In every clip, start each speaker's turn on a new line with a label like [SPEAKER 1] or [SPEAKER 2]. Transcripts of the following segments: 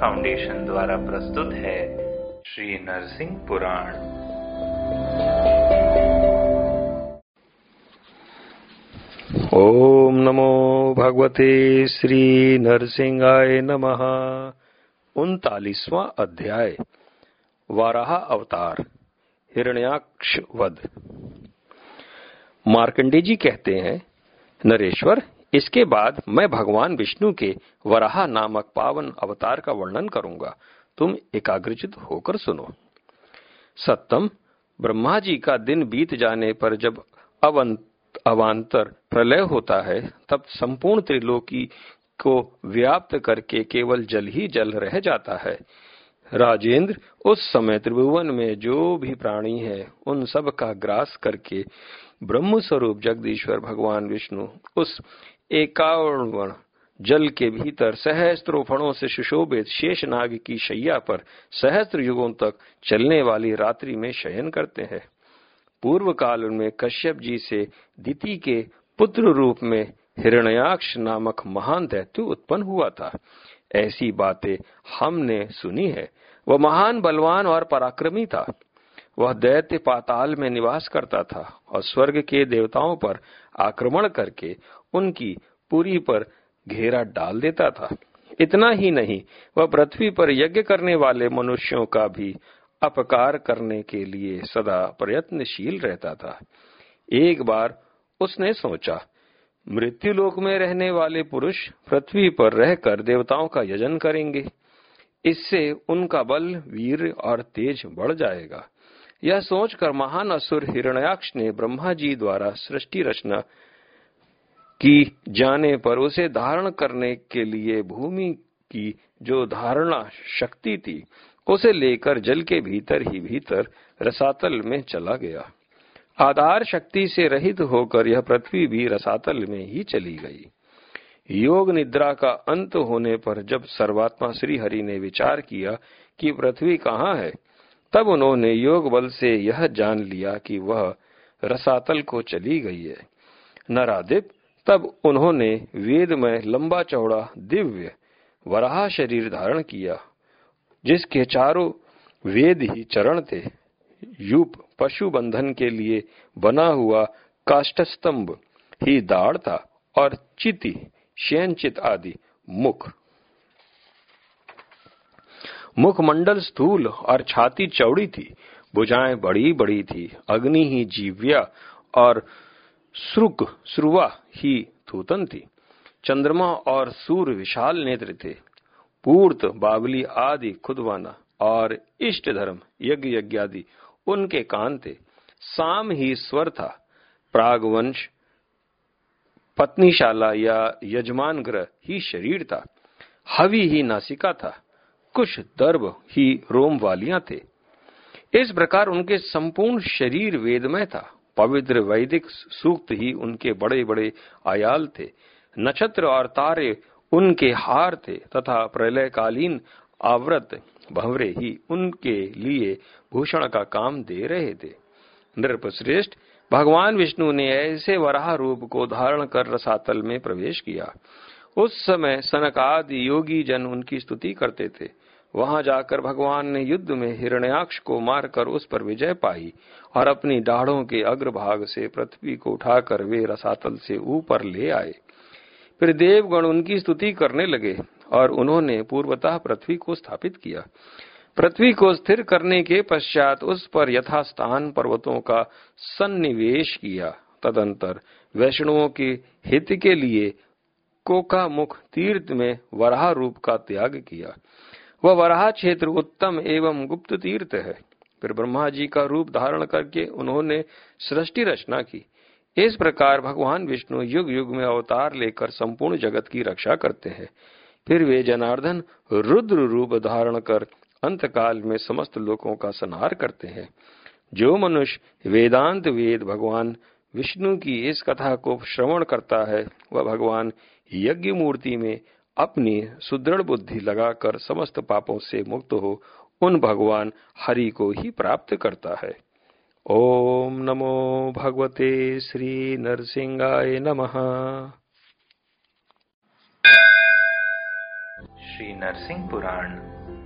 [SPEAKER 1] Foundation द्वारा प्रस्तुत है श्री नरसिंह पुराण।
[SPEAKER 2] ओम नमो भगवते श्री नरसिंहाय नमः। उनतालीसवां अध्याय। वाराह अवतार। हिरण्याक्ष वध। मार्कंडे जी कहते हैं, नरेश्वर इसके बाद मैं भगवान विष्णु के वराह नामक पावन अवतार का वर्णन करूँगा। तुम एकाग्रचित होकर सुनो। सत्तम ब्रह्मा जी का दिन बीत जाने पर जब अवान्तर प्रलय होता है, तब संपूर्ण त्रिलोकी को व्याप्त करके केवल जल ही जल रह जाता है। राजेंद्र, उस समय त्रिभुवन में जो भी प्राणी है, उन सब का ग्रास करके ब्रह्म स्वरूप जगदीश्वर भगवान विष्णु उस एकावण जल के भीतर सहस्त्रों फणों से सुशोभित शेष नाग की शैया पर सहस्त्र युगों तक चलने वाली रात्रि में शयन करते हैं। पूर्व काल में कश्यप जी से दिति के पुत्र रूप में हिरण्याक्ष नामक महान दैत्य उत्पन्न हुआ था। ऐसी बातें हमने सुनी है। वह महान, बलवान और पराक्रमी था। वह दैत्य पाताल में निवास करता था और स्वर्ग के देवताओं पर आक्रमण करके उनकी पूरी पर घेरा डाल देता था। इतना ही नहीं, वह पृथ्वी पर यज्ञ करने वाले मनुष्यों का भी अपकार करने के लिए सदा प्रयत्नशील रहता था। एक बार उसने सोचा, मृत्यु लोक में रहने वाले पुरुष पृथ्वी पर रहकर देवताओं का यजन करेंगे। इससे उनका बल, वीर और तेज बढ़ जाएगा। यह सोचकर महान असुर हिरण्याक्ष ने ब्रह्मा जी द्वारा सृष्टि रचना की जाने पर उसे धारण करने के लिए भूमि की जो धारणा शक्ति थी, उसे लेकर जल के भीतर ही भीतर रसातल में चला गया। आधार शक्ति से रहित होकर यह पृथ्वी भी रसातल में ही चली गई। योग निद्रा का अंत होने पर जब सर्वात्मा श्री हरि ने विचार किया कि पृथ्वी कहाँ है, तब उन्होंने योग बल से यह जान लिया कि वह रसातल को चली गई है। नरादिप तब उन्होंने वेद में लंबा चौड़ा दिव्य वराह शरीर धारण किया, जिसके चारों वेद ही चरण थे। यूप पशु बंधन के लिए बना हुआ काष्ठस्तंभ, ही दाढ़ था और चिति, शयनचित आदि मुख। मुखमंडल स्थूल और छाती चौड़ी थी, भुजाएँ बड़ी बड़ी थी, अग्नि ही जीव्या और श्रुक, श्रुवा ही थूतन थी चंद्रमा और सूर्य विशाल नेत्र थे। पूर्त, बावली आदि खुदवाना और इष्ट धर्म, यज्ञ यज्ञ आदि उनके कान थे। साम ही स्वर था। प्रागवंश, पत्नीशाला या यजमान ग्रह ही शरीर था। हवि ही नासिका था। कुछ दर्भ ही रोम वालियाँ थे। इस प्रकार उनके संपूर्ण शरीर वेदमय था। पवित्र वैदिक सूक्त ही उनके बड़े बड़े आयाल थे। नक्षत्र और तारे उनके हार थे तथा प्रलयकालीन आवृत भंवरे ही उनके लिए भूषण का काम दे रहे थे। नृप श्रेष्ठ, भगवान विष्णु ने ऐसे वराह रूप को धारण कर रसातल में प्रवेश किया। उस समय सनक आदि योगी जन उनकी स्तुति करते थे। वहाँ जाकर भगवान ने युद्ध में हिरण्याक्ष को मारकर उस पर विजय पाई और अपनी दाढ़ों के अग्रभाग से पृथ्वी को उठाकर वे रसातल से ऊपर ले आए। फिर देवगण उनकी स्तुति करने लगे और उन्होंने पूर्वतः पृथ्वी को स्थापित किया। पृथ्वी को स्थिर करने के पश्चात उस पर यथास्थान पर्वतों का सन्निवेश किया। तदंतर वैष्णवों के हित के लिए कोका मुख तीर्थ में वराह रूप का त्याग किया। वह वराह क्षेत्र उत्तम एवं गुप्त तीर्थ है। फिर ब्रह्मा जी का रूप धारण करके उन्होंने सृष्टि रचना की। इस प्रकार भगवान विष्णु युग युग में अवतार लेकर संपूर्ण जगत की रक्षा करते हैं। फिर वे जनार्दन रुद्र रूप धारण कर अंत काल में समस्त लोगों का संहार करते हैं। जो मनुष्य वेदांत वेद भगवान विष्णु की इस कथा को श्रवण करता है, वह भगवान यज्ञ मूर्ति में अपनी सुदृढ़ बुद्धि लगाकर समस्त पापों से मुक्त हो, उन भगवान हरि को ही प्राप्त करता है। ओम नमो भगवते श्री नरसिंहाय नमः।
[SPEAKER 1] श्री नरसिंह पुराण,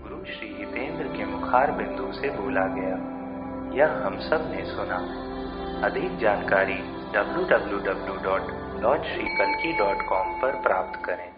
[SPEAKER 1] गुरु श्री हितेंद्र के मुखार बिंदु से बोला गया। यह हम सबने सुना। अधिक जानकारी www.lordshrikalki.com पर प्राप्त करें।